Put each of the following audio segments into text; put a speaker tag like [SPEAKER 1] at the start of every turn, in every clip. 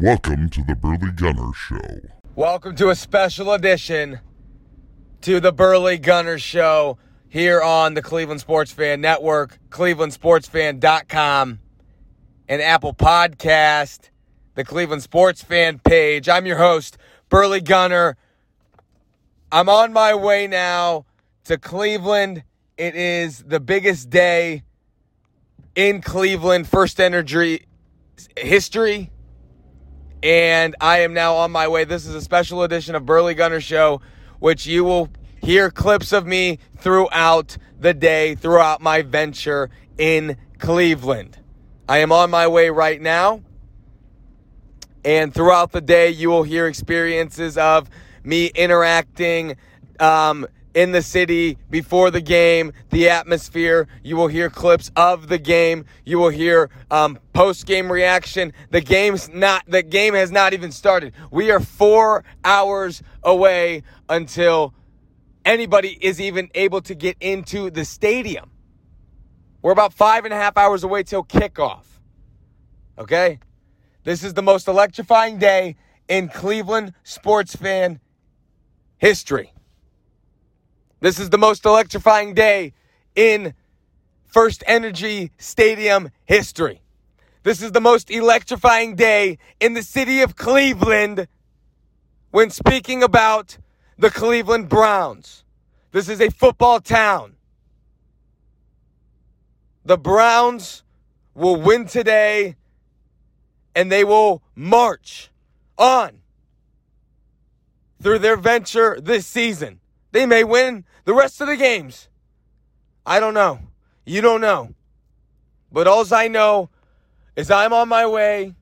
[SPEAKER 1] Welcome to the Burley Gunner Show.
[SPEAKER 2] Welcome to a special edition to the Burley Gunner Show here on the Cleveland Sports Fan Network, clevelandsportsfan.com, and Apple Podcast, the Cleveland Sports Fan page. I'm your host, Burley Gunner. I'm on my way now to Cleveland. It is the biggest day in Cleveland First Energy history. And I am now on my way. This is a special edition of Burley Gunner Show, which you will hear clips of me throughout the day, throughout my venture in Cleveland. I am on my way right now. And throughout the day, you will hear experiences of me interacting, um, in the city before the game, the atmosphere. You will hear clips of the game. You will hear um, post game reaction. The game's not. The game has not even started. We are four hours away until anybody is even able to get into the stadium. We're about five and a half hours away till kickoff. Okay? This is the most electrifying day in Cleveland sports fan history. This is the most electrifying day in First Energy Stadium history. This is the most electrifying day in the city of Cleveland when speaking about the Cleveland Browns. This is a football town. The Browns will win today and they will march on through their venture this season. They may win the rest of the games. I don't know. You don't know. But all I know is I'm on my way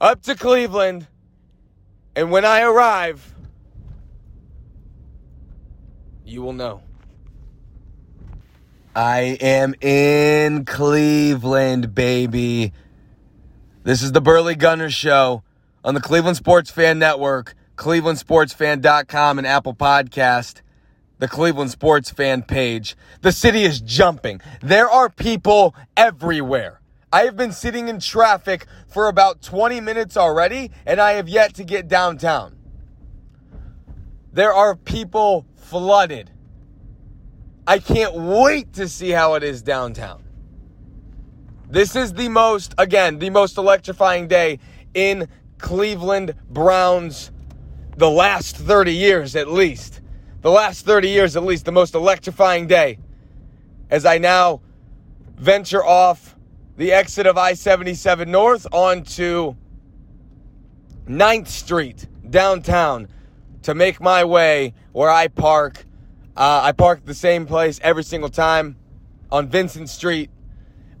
[SPEAKER 2] up to Cleveland. And when I arrive, you will know. I am in Cleveland, baby. This is the Burley Gunner Show on the Cleveland Sports Fan Network, clevelandsportsfan.com, and Apple Podcast the Cleveland sports fan page. The city is jumping. There are people everywhere. I have been sitting in traffic for about 20 minutes already, and I have yet to get downtown. There are people flooded. I can't wait to see how it is downtown. This is the most, again, the most electrifying day in Cleveland Browns the last 30 years at least the last 30 years at least, the most electrifying day as I now venture off the exit of I 77 North onto 9th Street downtown to make my way where I park. Uh, I park the same place every single time on Vincent Street.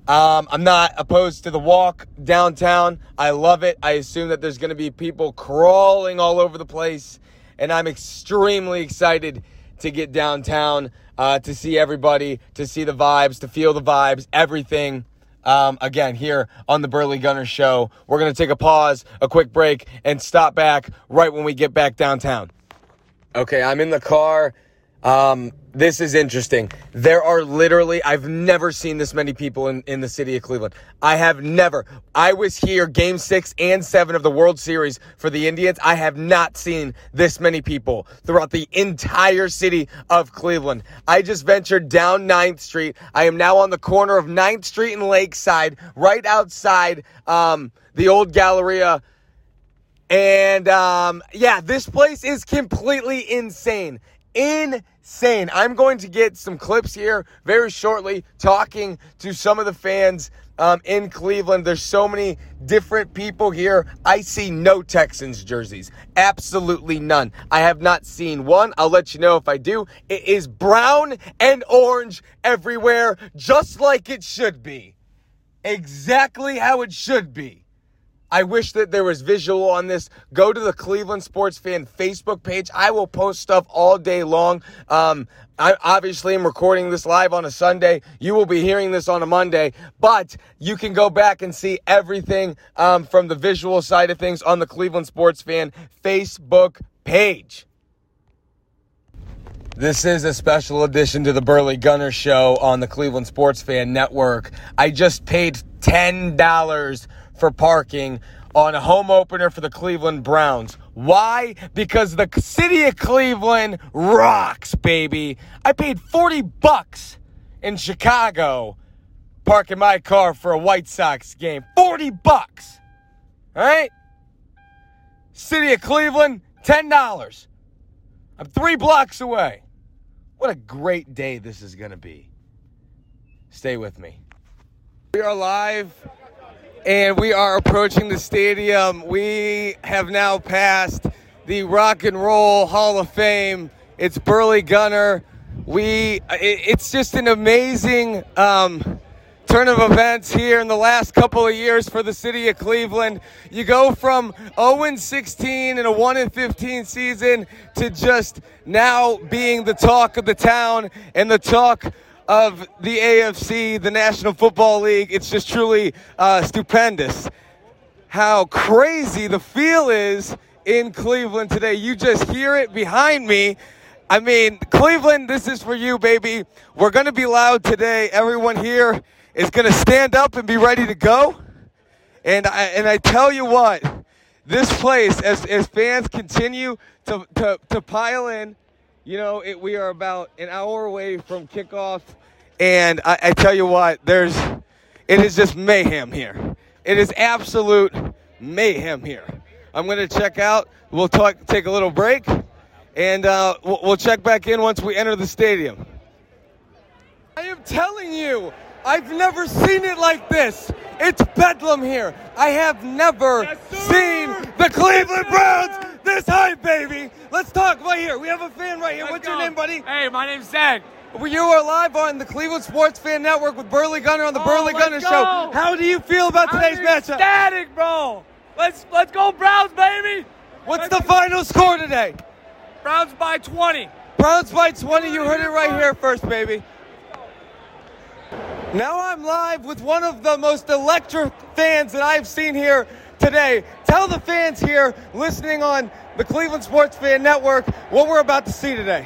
[SPEAKER 2] Um, I'm not opposed to the walk downtown. I love it. I assume that there's going to be people crawling all over the place and I'm extremely excited to get downtown, uh, to see everybody, to see the vibes, to feel the vibes, everything. Um, again, here on the Burley Gunner Show, we're going to take a pause, a quick break, and stop back right when we get back downtown. Okay, I'm in the car. Um, this is interesting. There are literally, I've never seen this many people in, in the city of Cleveland. I have never. I was here game six and seven of the World Series for the Indians. I have not seen this many people throughout the entire city of Cleveland. I just ventured down 9th Street. I am now on the corner of 9th Street and Lakeside, right outside um, the old Galleria And um, yeah, this place is completely insane. Insane. I'm going to get some clips here very shortly talking to some of the fans um, in Cleveland. There's so many different people here. I see no Texans jerseys. Absolutely none. I have not seen one. I'll let you know if I do. It is brown and orange everywhere, just like it should be. Exactly how it should be. I wish that there was visual on this. Go to the Cleveland Sports Fan Facebook page. I will post stuff all day long. Um, I obviously am recording this live on a Sunday. You will be hearing this on a Monday, but you can go back and see everything um, from the visual side of things on the Cleveland Sports Fan Facebook page. This is a special edition to the Burley Gunner Show on the Cleveland Sports Fan Network. I just paid $10 for parking on a home opener for the Cleveland Browns. Why? Because the city of Cleveland rocks, baby. I paid 40 bucks in Chicago parking my car for a White Sox game. 40 bucks. All right? City of Cleveland, $10. I'm 3 blocks away. What a great day this is going to be. Stay with me. We are live and we are approaching the stadium. We have now passed the Rock and Roll Hall of Fame. It's Burley Gunner. We, it's just an amazing um, turn of events here in the last couple of years for the city of Cleveland. You go from 0 16 and a 1 15 season to just now being the talk of the town and the talk of the AFC, the National Football League. It's just truly uh, stupendous how crazy the feel is in Cleveland today. You just hear it behind me. I mean, Cleveland, this is for you, baby. We're going to be loud today. Everyone here is going to stand up and be ready to go. And I, and I tell you what, this place, as, as fans continue to, to, to pile in, you know, it, we are about an hour away from kickoff, and I, I tell you what, there's, it is just mayhem here. It is absolute mayhem here. I'm going to check out. We'll talk, take a little break, and uh, we'll, we'll check back in once we enter the stadium. I am telling you, I've never seen it like this. It's bedlam here. I have never yes, seen the Cleveland Browns this high, baby. Let's talk right here. We have a fan right here. Let's What's go. your name, buddy?
[SPEAKER 3] Hey, my name's Zach.
[SPEAKER 2] You are live on the Cleveland Sports Fan Network with Burley Gunner on the oh, Burley Gunner go. Show. How do you feel about today's
[SPEAKER 3] I'm
[SPEAKER 2] matchup?
[SPEAKER 3] Ecstatic, bro. Let's let's go Browns, baby.
[SPEAKER 2] What's let's the final score today?
[SPEAKER 3] Browns by 20.
[SPEAKER 2] Browns by 20. You heard it right here first, baby. Now I'm live with one of the most electric fans that I've seen here today. Tell the fans here listening on the Cleveland Sports Fan Network what we're about to see today.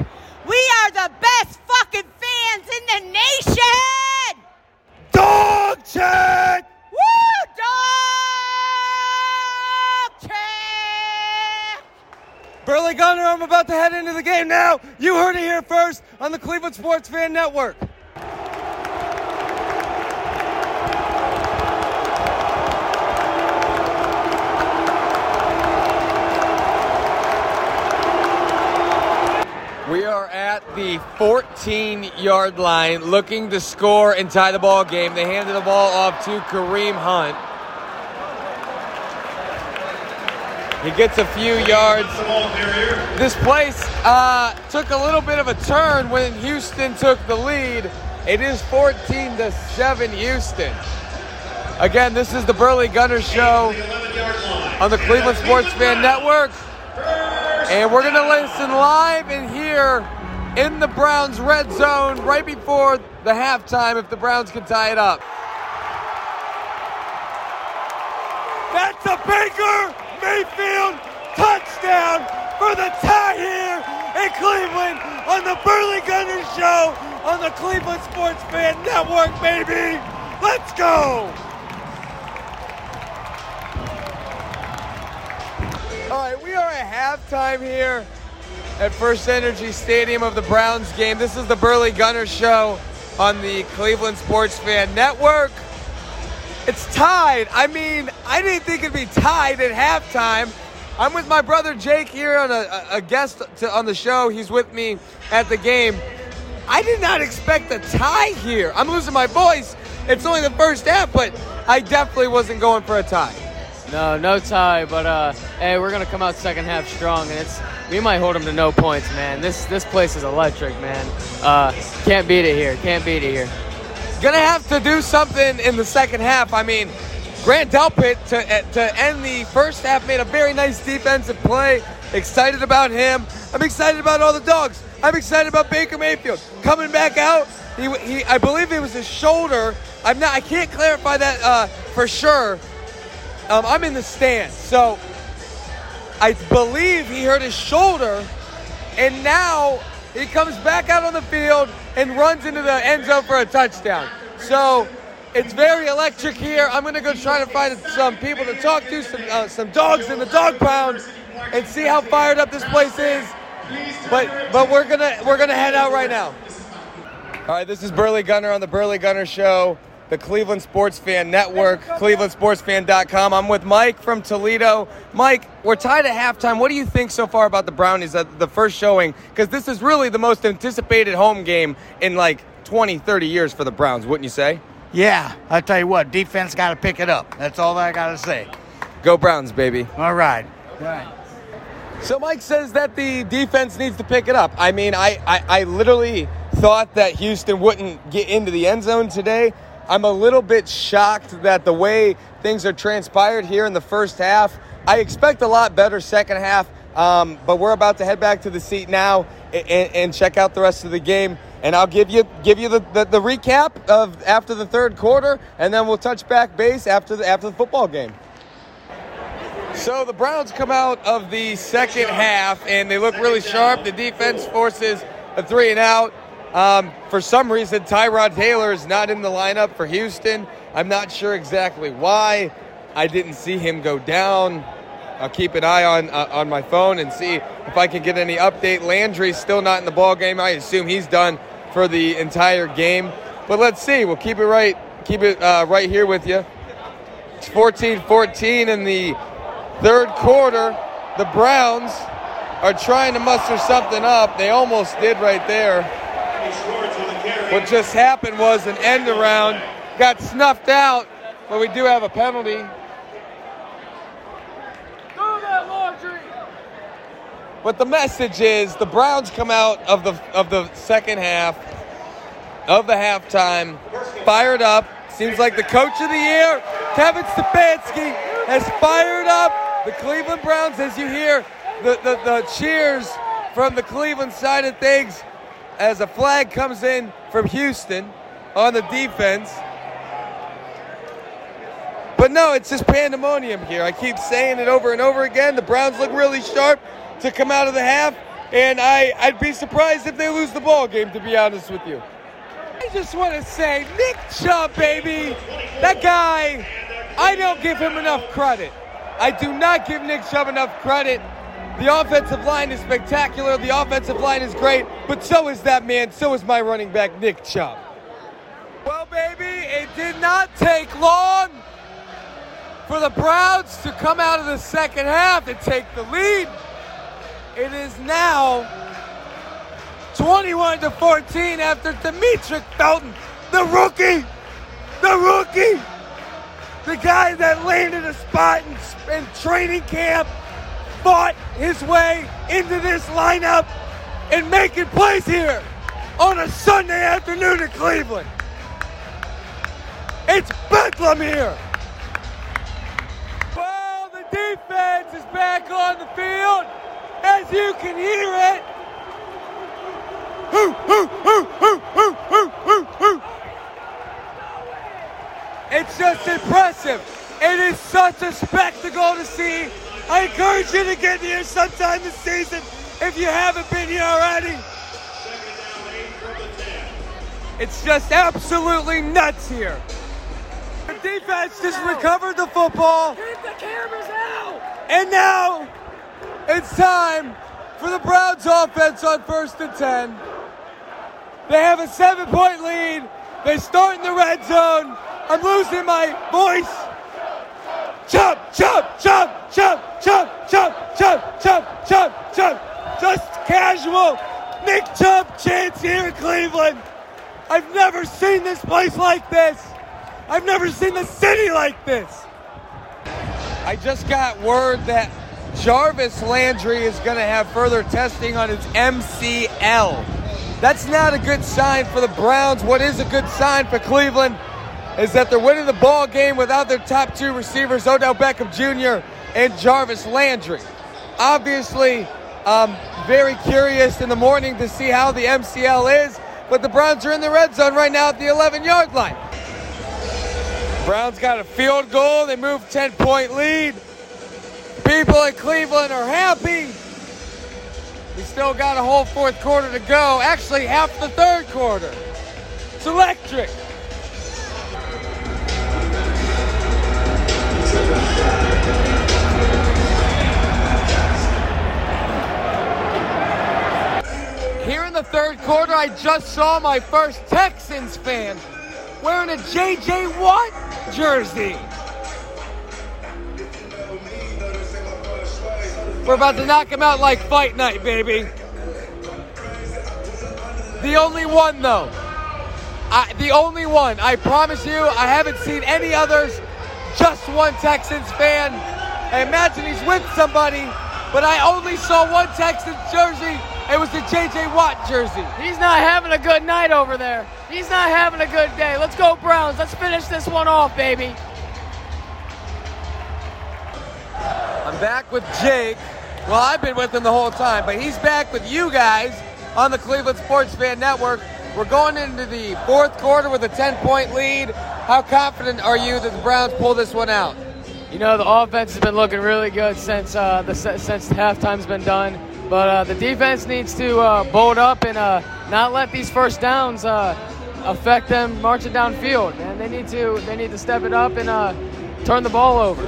[SPEAKER 4] We are the best fucking fans in the nation!
[SPEAKER 2] Dog chat!
[SPEAKER 4] Woo! Dog chat!
[SPEAKER 2] Burley Gunner, I'm about to head into the game now. You heard it here first on the Cleveland Sports Fan Network. The 14 yard line looking to score and tie the ball game. They handed the ball off to Kareem Hunt. He gets a few yards. This place uh, took a little bit of a turn when Houston took the lead. It is 14 to 7 Houston. Again, this is the Burley Gunner Show on the Cleveland Sports Fan Network. And we're going to listen live and here in the Browns red zone right before the halftime if the Browns can tie it up. That's a Baker Mayfield touchdown for the tie here in Cleveland on the Burley Gunner Show on the Cleveland Sports Fan Network, baby. Let's go. All right, we are at halftime here at First Energy Stadium of the Browns game. This is the Burley Gunner Show on the Cleveland Sports Fan Network. It's tied. I mean, I didn't think it'd be tied at halftime. I'm with my brother Jake here on a, a guest to, on the show. He's with me at the game. I did not expect a tie here. I'm losing my voice. It's only the first half, but I definitely wasn't going for a tie.
[SPEAKER 3] No, no tie, but uh, hey, we're gonna come out second half strong, and it's we might hold them to no points, man. This this place is electric, man. Uh, can't beat it here. Can't beat it here.
[SPEAKER 2] Gonna have to do something in the second half. I mean, Grant Delpit to to end the first half made a very nice defensive play. Excited about him. I'm excited about all the dogs. I'm excited about Baker Mayfield coming back out. He, he I believe it was his shoulder. I'm not. I can't clarify that uh, for sure. Um, I'm in the stands, so I believe he hurt his shoulder, and now he comes back out on the field and runs into the end zone for a touchdown. So it's very electric here. I'm gonna go try to find some people to talk to, some uh, some dogs in the dog pound, and see how fired up this place is. But but we're gonna we're gonna head out right now. All right, this is Burley Gunner on the Burley Gunner Show, the Cleveland Sports Fan Network, clevelandsportsfan.com. I'm with Mike from Toledo. Mike, we're tied at halftime. What do you think so far about the Brownies at the first showing? Because this is really the most anticipated home game in like 20, 30 years for the Browns, wouldn't you say?
[SPEAKER 5] Yeah, I tell you what, defense got to pick it up. That's all I got to say.
[SPEAKER 2] Go Browns, baby.
[SPEAKER 5] All right. Right.
[SPEAKER 2] So Mike says that the defense needs to pick it up. I mean, I, I, I literally thought that Houston wouldn't get into the end zone today. I'm a little bit shocked that the way things are transpired here in the first half. I expect a lot better second half, um, but we're about to head back to the seat now and, and, check out the rest of the game. And I'll give you give you the, the, the recap of after the third quarter, and then we'll touch back base after the after the football game. So the Browns come out of the second half and they look really sharp. The defense forces a three and out. Um, for some reason, Tyrod Taylor is not in the lineup for Houston. I'm not sure exactly why. I didn't see him go down. I'll keep an eye on uh, on my phone and see if I can get any update. Landry's still not in the ball game. I assume he's done for the entire game. But let's see. We'll keep it right keep it uh, right here with you. It's 14-14 in the third quarter. The Browns are trying to muster something up. They almost did right there. What just happened was an end around got snuffed out, but we do have a penalty. But the message is the Browns come out of the of the second half of the halftime fired up. Seems like the coach of the year, Kevin Stefanski, has fired up the Cleveland Browns as you hear the, the, the cheers from the Cleveland side of things as a flag comes in from Houston on the defense. But no, it's just pandemonium here. I keep saying it over and over again. The Browns look really sharp to come out of the half, and I, I'd be surprised if they lose the ball game, to be honest with you. I just want to say, Nick Chubb, baby, that guy, I don't give him enough credit. I do not give Nick Chubb enough credit. The offensive line is spectacular. The offensive line is great, but so is that man. So is my running back, Nick Chubb. Well, baby, it did not take long for the Browns to come out of the second half and take the lead. It is now 21 to 14 after Demetric Felton, the rookie, the rookie, the guy that landed a spot in, in training camp fought his way into this lineup and making plays here on a Sunday afternoon in Cleveland. It's Bedlam here. Well, the defense is back on the field. As you can hear it. It's just impressive. It is such a spectacle to see I encourage you to get here sometime this season if you haven't been here already. It's just absolutely nuts here. The defense just recovered the football.
[SPEAKER 3] Keep the cameras out!
[SPEAKER 2] And now it's time for the Browns offense on first and 10. They have a seven point lead. They start in the red zone. I'm losing my voice. Jump, jump, jump. Chubb, Chubb, Chubb, Chubb, Chubb, Chubb, Chubb. Just casual. Nick Chubb chance here in Cleveland. I've never seen this place like this. I've never seen the city like this. I just got word that Jarvis Landry is going to have further testing on his MCL. That's not a good sign for the Browns. What is a good sign for Cleveland is that they're winning the ball game without their top two receivers, Odell Beckham Jr. and Jarvis Landry. Obviously, um, very curious in the morning to see how the MCL is, but the Browns are in the red zone right now at the 11 yard line. Browns got a field goal. They move 10 point lead. People in Cleveland are happy. We still got a whole fourth quarter to go. Actually, half the third quarter. It's electric. The third quarter, I just saw my first Texans fan wearing a JJ Watt jersey. We're about to knock him out like fight night, baby. The only one, though. I, the only one. I promise you, I haven't seen any others. Just one Texans fan. I imagine he's with somebody, but I only saw one Texans jersey. It was the JJ Watt jersey.
[SPEAKER 3] He's not having a good night over there. He's not having a good day. Let's go, Browns. Let's finish this one off, baby.
[SPEAKER 2] I'm back with Jake. Well, I've been with him the whole time, but he's back with you guys on the Cleveland Sports Fan Network. We're going into the fourth quarter with a 10 point lead. How confident are you that the Browns pull this one out?
[SPEAKER 3] You know the offense has been looking really good since uh, the since halftime's been done, but uh, the defense needs to uh, bolt up and uh, not let these first downs uh, affect them marching downfield. Man, they need to they need to step it up and uh, turn the ball over.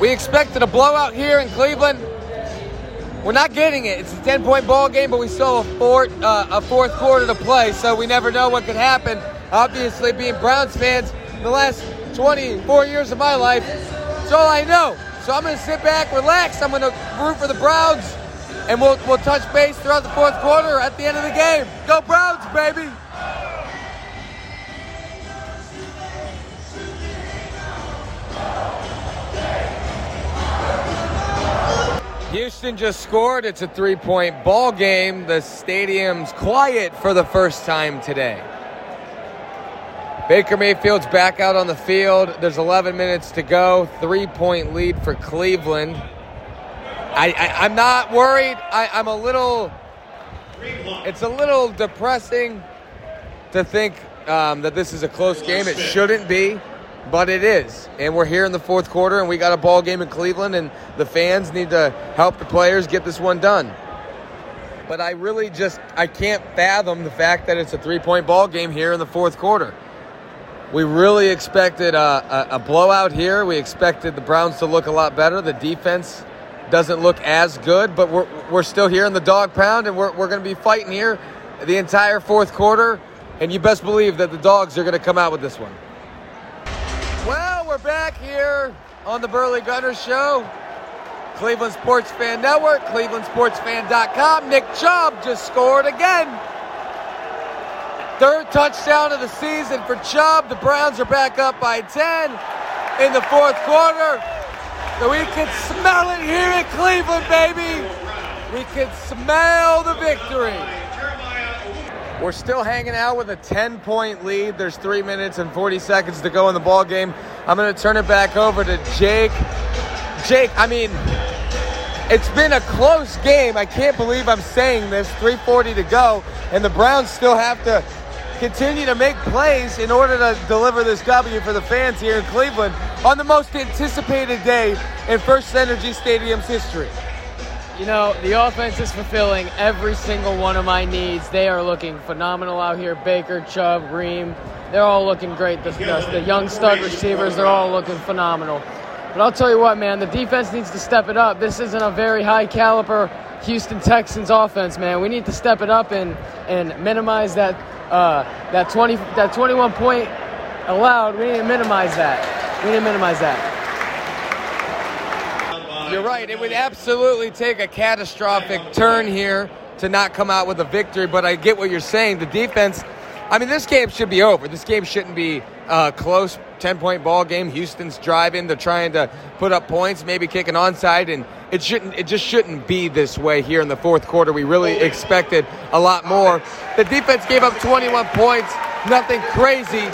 [SPEAKER 2] We expected a blowout here in Cleveland. We're not getting it. It's a 10 point ball game, but we still have a fourth, uh, a fourth quarter to play, so we never know what could happen. Obviously, being Browns fans, the last 24 years of my life, it's all I know. So I'm going to sit back, relax. I'm going to root for the Browns, and we'll, we'll touch base throughout the fourth quarter at the end of the game. Go Browns, baby! Houston just scored. It's a three point ball game. The stadium's quiet for the first time today. Baker Mayfield's back out on the field. There's 11 minutes to go. Three point lead for Cleveland. I, I, am not worried. I, I'm a little. It's a little depressing to think um, that this is a close game. It shouldn't be but it is. And we're here in the fourth quarter, and we got a ball game in Cleveland, and the fans need to help the players get this one done. But I really just I can't fathom the fact that it's a three-point ball game here in the fourth quarter. We really expected a, a, a blowout here. We expected the Browns to look a lot better. The defense doesn't look as good, but we're, we're still here in the dog pound, and we're, we're going to be fighting here the entire fourth quarter. And you best believe that the dogs are going to come out with this one. Well, we're back here on the Burley Gunner Show. Cleveland Sports Fan Network, clevelandsportsfan.com. Nick Chubb just scored again. Third touchdown of the season for Chubb. The Browns are back up by 10 in the fourth quarter. We can smell it here in Cleveland, baby. We can smell the victory. We're still hanging out with a 10 point lead. There's three minutes and 40 seconds to go in the ball game. I'm going to turn it back over to Jake. Jake, I mean, it's been a close game. I can't believe I'm saying this. 340 to go, and the Browns still have to continue to make plays in order to deliver this W for the fans here in Cleveland on the most anticipated day in First Energy Stadium's history.
[SPEAKER 3] You know, the offense is fulfilling every single one of my needs. They are looking phenomenal out here. Baker, Chubb, Ream, they're all looking great. The, the, young stud receivers, they're all looking phenomenal. But I'll tell you what, man, the defense needs to step it up. This isn't a very high caliber Houston Texans offense, man. We need to step it up and, and minimize that uh, that 20 that 21 point allowed. We to minimize that. We to minimize that.
[SPEAKER 2] You're right. It would absolutely take a catastrophic turn here to not come out with a victory, but I get what you're saying. The defense, I mean, this game should be over. This game shouldn't be a close 10 point ball game. Houston's driving, they're trying to put up points, maybe kick an onside, and it shouldn't it just shouldn't be this way here in the fourth quarter. We really expected a lot more. The defense gave up 21 points, nothing crazy,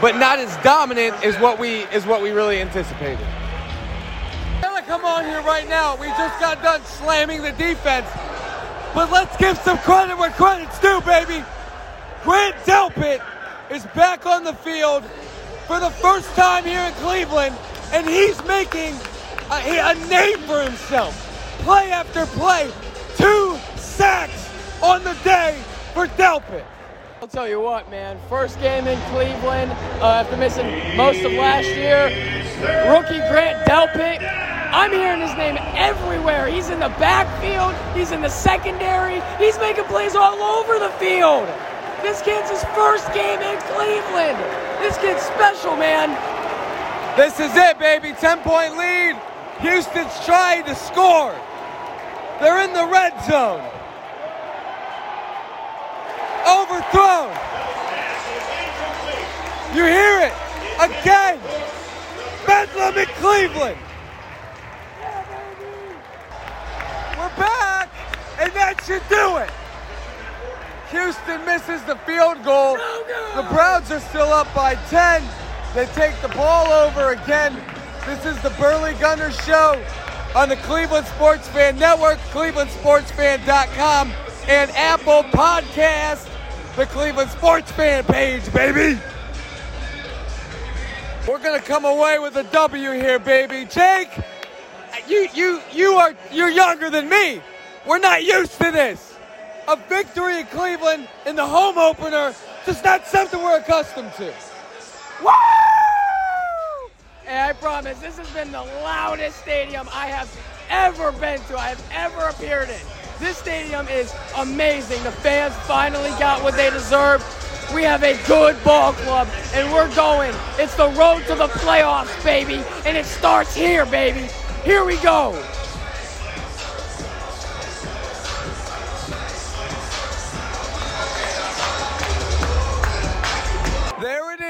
[SPEAKER 2] but not as dominant as what we is what we really anticipated. Come on here right now. We just got done slamming the defense. But let's give some credit where credit's due, baby. Grant Delpit is back on the field for the first time here in Cleveland, and he's making a, a name for himself. Play after play, two sacks on the day for Delpit.
[SPEAKER 3] I'll tell you what, man. First game in Cleveland uh, after missing most of last year. Rookie Grant Delpit. I'm hearing his name everywhere. He's in the backfield. He's in the secondary. He's making plays all over the field. This kid's his first game in Cleveland. This kid's special, man.
[SPEAKER 2] This is it, baby. 10 point lead. Houston's trying to score. They're in the red zone. Overthrown. You hear it again. Bedlam in Cleveland. We're back, and that should do it. Houston misses the field goal. The Browns are still up by 10. They take the ball over again. This is the Burley Gunners Show on the Cleveland Sports Fan Network, clevelandsportsfan.com, and Apple Podcast, the Cleveland Sports Fan page, baby. We're gonna come away with a W here, baby. Jake, you you you are you're younger than me. We're not used to this. A victory in Cleveland in the home opener, just not something we're accustomed to. Woo!
[SPEAKER 3] Hey, I promise, this has been the loudest stadium I have ever been to, I have ever appeared in. This stadium is amazing. The fans finally got what they deserve. We have a good ball club, and we're going. It's the road to the playoffs, baby, and it starts here, baby. Here we go.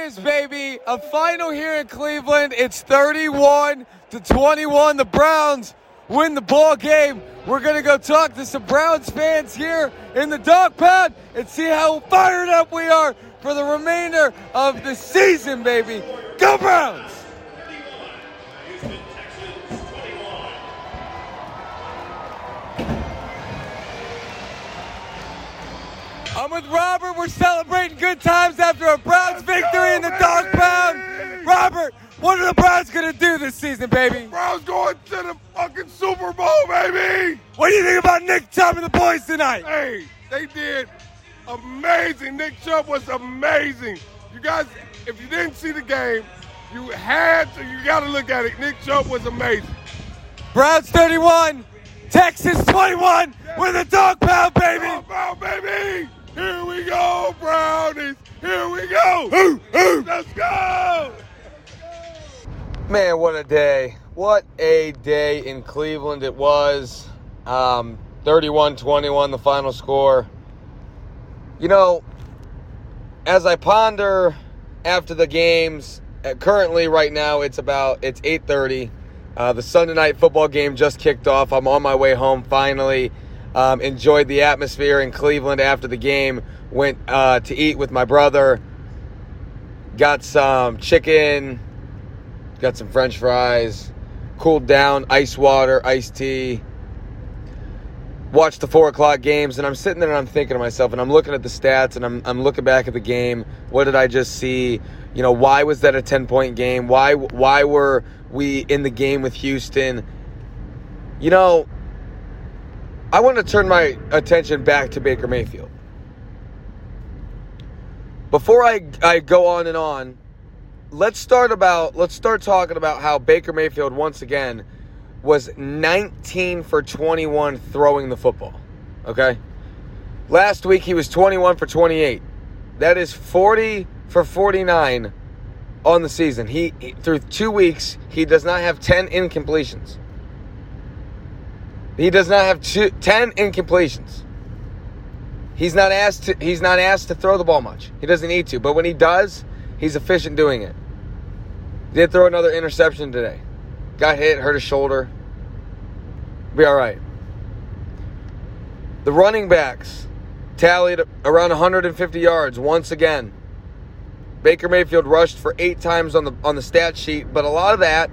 [SPEAKER 2] Is, baby. A final here in Cleveland. It's 31 to 21. The Browns win the ball game. We're to go talk to some Browns fans here in the dog pound and see how fired up we are for the remainder of the season, baby. Go Browns! I'm with Robert. We're celebrating good times after a Browns victory in the dog pound. Robert, what are the Browns going to do this season, baby?
[SPEAKER 6] Browns going to the fucking Super Bowl, baby.
[SPEAKER 2] What do you think about Nick Chubb and the boys tonight?
[SPEAKER 6] Hey, they did amazing. Nick Chubb was amazing. You guys, if you didn't see the game, you had to, you got to look at it. Nick Chubb was amazing.
[SPEAKER 2] Browns 31, Texas 21. We're the dog pound, baby.
[SPEAKER 6] Dog pound, baby. Here we go, Brownies. Here we go. Ooh, ooh. Let's go.
[SPEAKER 2] Man, what a day. What a day in Cleveland it was. Um, 31 21, the final score. You know, as I ponder after the games, uh, currently right now it's about it's 8:30. Uh, the Sunday night football game just kicked off. I'm on my way home finally. Um, enjoyed the atmosphere in Cleveland after the game. Went uh, to eat with my brother. Got some chicken. Got some French fries. Cooled down. Ice water, iced tea. Watched the four o'clock games, and I'm sitting there and I'm thinking to myself, and I'm looking at the stats, and I'm, I'm looking back at the game. What did I just see? You know, why was that a 10 point game? Why why were we in the game with Houston? You know, I want to turn my attention back to Baker Mayfield. Before I, I go on and on, let's start about let's start talking about how Baker Mayfield once again was 19 for 21 throwing the football. Okay? Last week he was 21 for 28. That is 40 for 49 on the season. He, through 2 weeks he does not have 10 incompletions. He does not have two, 10 incompletions. He's not asked to he's not asked to throw the ball much. He doesn't need to, but when he does, he's efficient doing it. Did throw another interception today. Got hit, hurt his shoulder. Be all right. The running backs tallied around 150 yards once again. Baker Mayfield rushed for 8 times on the on the stat sheet, but a lot of that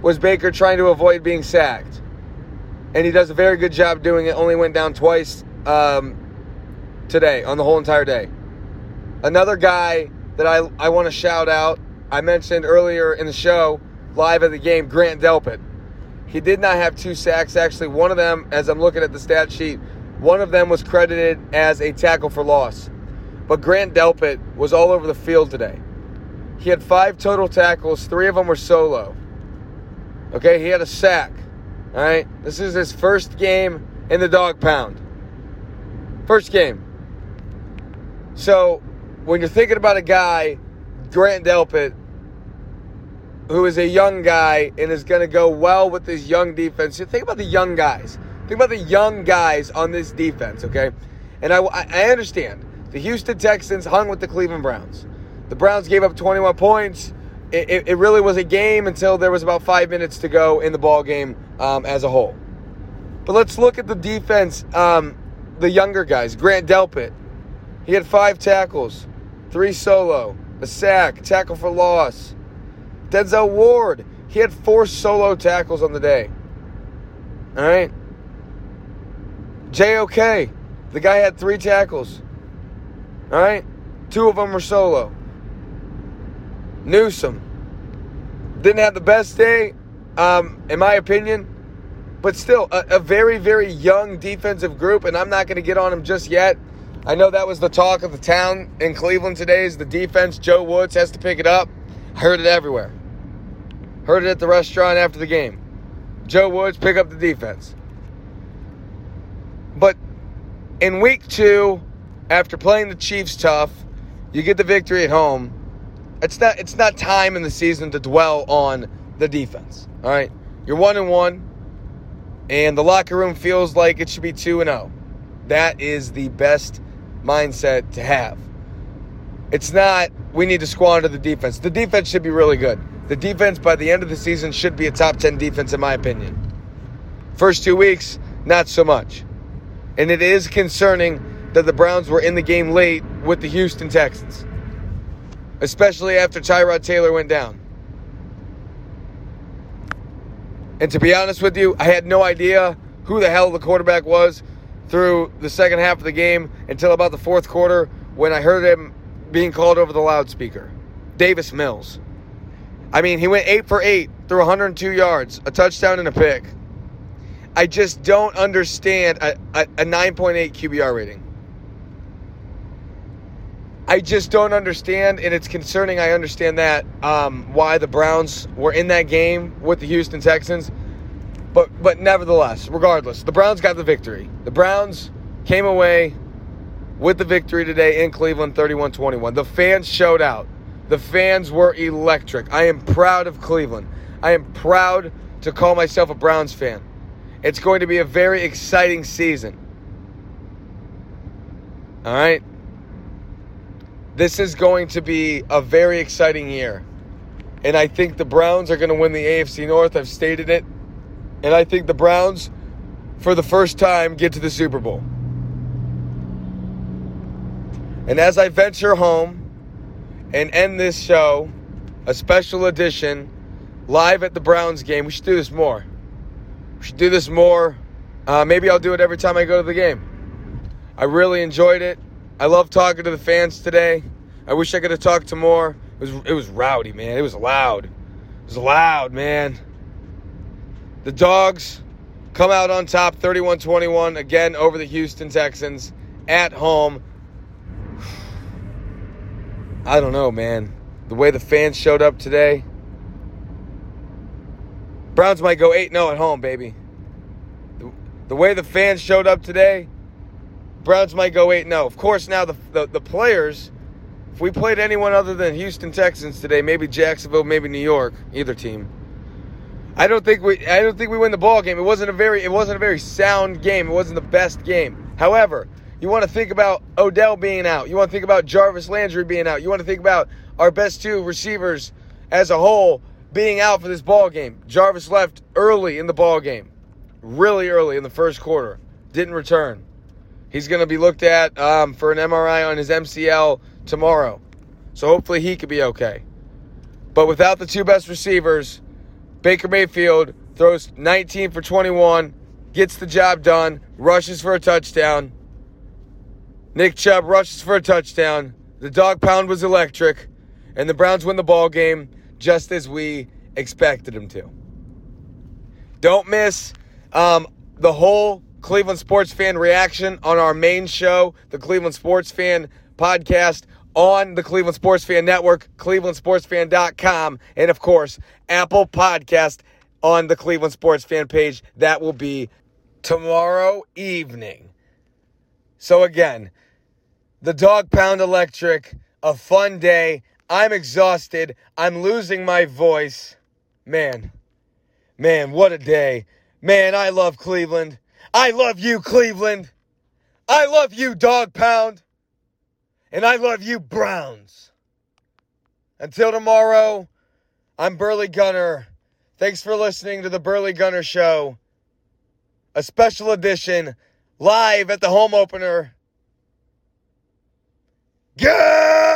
[SPEAKER 2] was Baker trying to avoid being sacked. And he does a very good job doing it. Only went down twice um, today on the whole entire day. Another guy that I, I want to shout out, I mentioned earlier in the show, live at the game, Grant Delpit. He did not have two sacks. Actually, one of them, as I'm looking at the stat sheet, one of them was credited as a tackle for loss. But Grant Delpit was all over the field today. He had five total tackles, three of them were solo. Okay, he had a sack. All right, this is his first game in the dog pound. First game. So, when you're thinking about a guy, Grant Delpit, who is a young guy and is going to go well with this young defense, you think about the young guys. Think about the young guys on this defense, okay? And I, I understand the Houston Texans hung with the Cleveland Browns. The Browns gave up 21 points. It, it, really was a game until there was about five minutes to go in the ball game um, as a whole. But let's look at the defense. Um, the younger guys, Grant Delpit, he had five tackles, three solo, a sack, tackle for loss. Denzel Ward, he had four solo tackles on the day. All right. JOK, the guy had three tackles. All right. Two of them were solo. Newsome didn't have the best day, um, in my opinion, but still a, a very, very young defensive group, and I'm not going to get on him just yet. I know that was the talk of the town in Cleveland today is the defense. Joe Woods has to pick it up. I heard it everywhere. Heard it at the restaurant after the game. Joe Woods pick up the defense. But in week two, after playing the Chiefs tough, you get the victory at home. It's not it's not time in the season to dwell on the defense. All right. You're one and one, and the locker room feels like it should be two and zero. That is the best mindset to have. It's not we need to squander the defense. The defense should be really good. The defense by the end of the season should be a top 10 defense in my opinion. First 2 weeks, not so much. And it is concerning that the Browns were in the game late with the Houston Texans. Especially after Tyrod Taylor went down. And to be honest with you, I had no idea who the hell the quarterback was through the second half of the game until about the fourth quarter when I heard him being called over the loudspeaker. Davis Mills. I mean, he went 8 for 8 through 102 yards, a touchdown and a pick. I just don't understand a, a, a 9.8 QBR rating. I just don't understand, and it's concerning. I understand that um, why the Browns were in that game with the Houston Texans, but but nevertheless, regardless, the Browns got the victory. The Browns came away with the victory today in Cleveland, 31-21. The fans showed out. The fans were electric. I am proud of Cleveland. I am proud to call myself a Browns fan. It's going to be a very exciting season. All right. This is going to be a very exciting year. And I think the Browns are going to win the AFC North. I've stated it. And I think the Browns, for the first time, get to the Super Bowl. And as I venture home and end this show, a special edition, live at the Browns game, we should do this more. We should do this more. Uh, maybe I'll do it every time I go to the game. I really enjoyed it. I love talking to the fans today. I wish I could have talked to more. It was it was rowdy, man. It was loud. It was loud, man. The dogs come out on top 31-21 again over the Houston Texans at home. I don't know, man. The way the fans showed up today. Browns might go 8 0 at home, baby. The, the way the fans showed up today, Browns might go 8 0. Of course, now the, the, the, players, if we played anyone other than Houston Texans today, maybe Jacksonville, maybe New York, either team, I don't think we I don't think we win the ball game. It wasn't a very it wasn't a very sound game. It wasn't the best game. However, you want to think about Odell being out. You want to think about Jarvis Landry being out. You want to think about our best two receivers as a whole being out for this ball game. Jarvis left early in the ball game. Really early in the first quarter. Didn't return. He's going to be looked at um, for an MRI on his MCL tomorrow. So hopefully he could be okay. But without the two best receivers, Baker Mayfield throws 19 for 21, gets the job done, rushes for a touchdown. Nick Chubb rushes for a touchdown. The dog pound was electric, and the Browns win the ball game just as we expected them to. Don't miss um, the whole Cleveland sports fan reaction on our main show, the Cleveland Sports Fan podcast on the Cleveland Sports Fan Network, clevelandsportsfan.com, and of course, Apple Podcast on the Cleveland Sports Fan page. That will be tomorrow evening. So again, the Dog Pound Electric, a fun day. I'm exhausted. I'm losing my voice. Man, man, what a day. Man, I love Cleveland. I love you, Cleveland. I love you, Dog Pound. And I love you, Browns. Until tomorrow, I'm Burley Gunner. Thanks for listening to the Burley Gunner Show, a special edition live at the home opener. Good!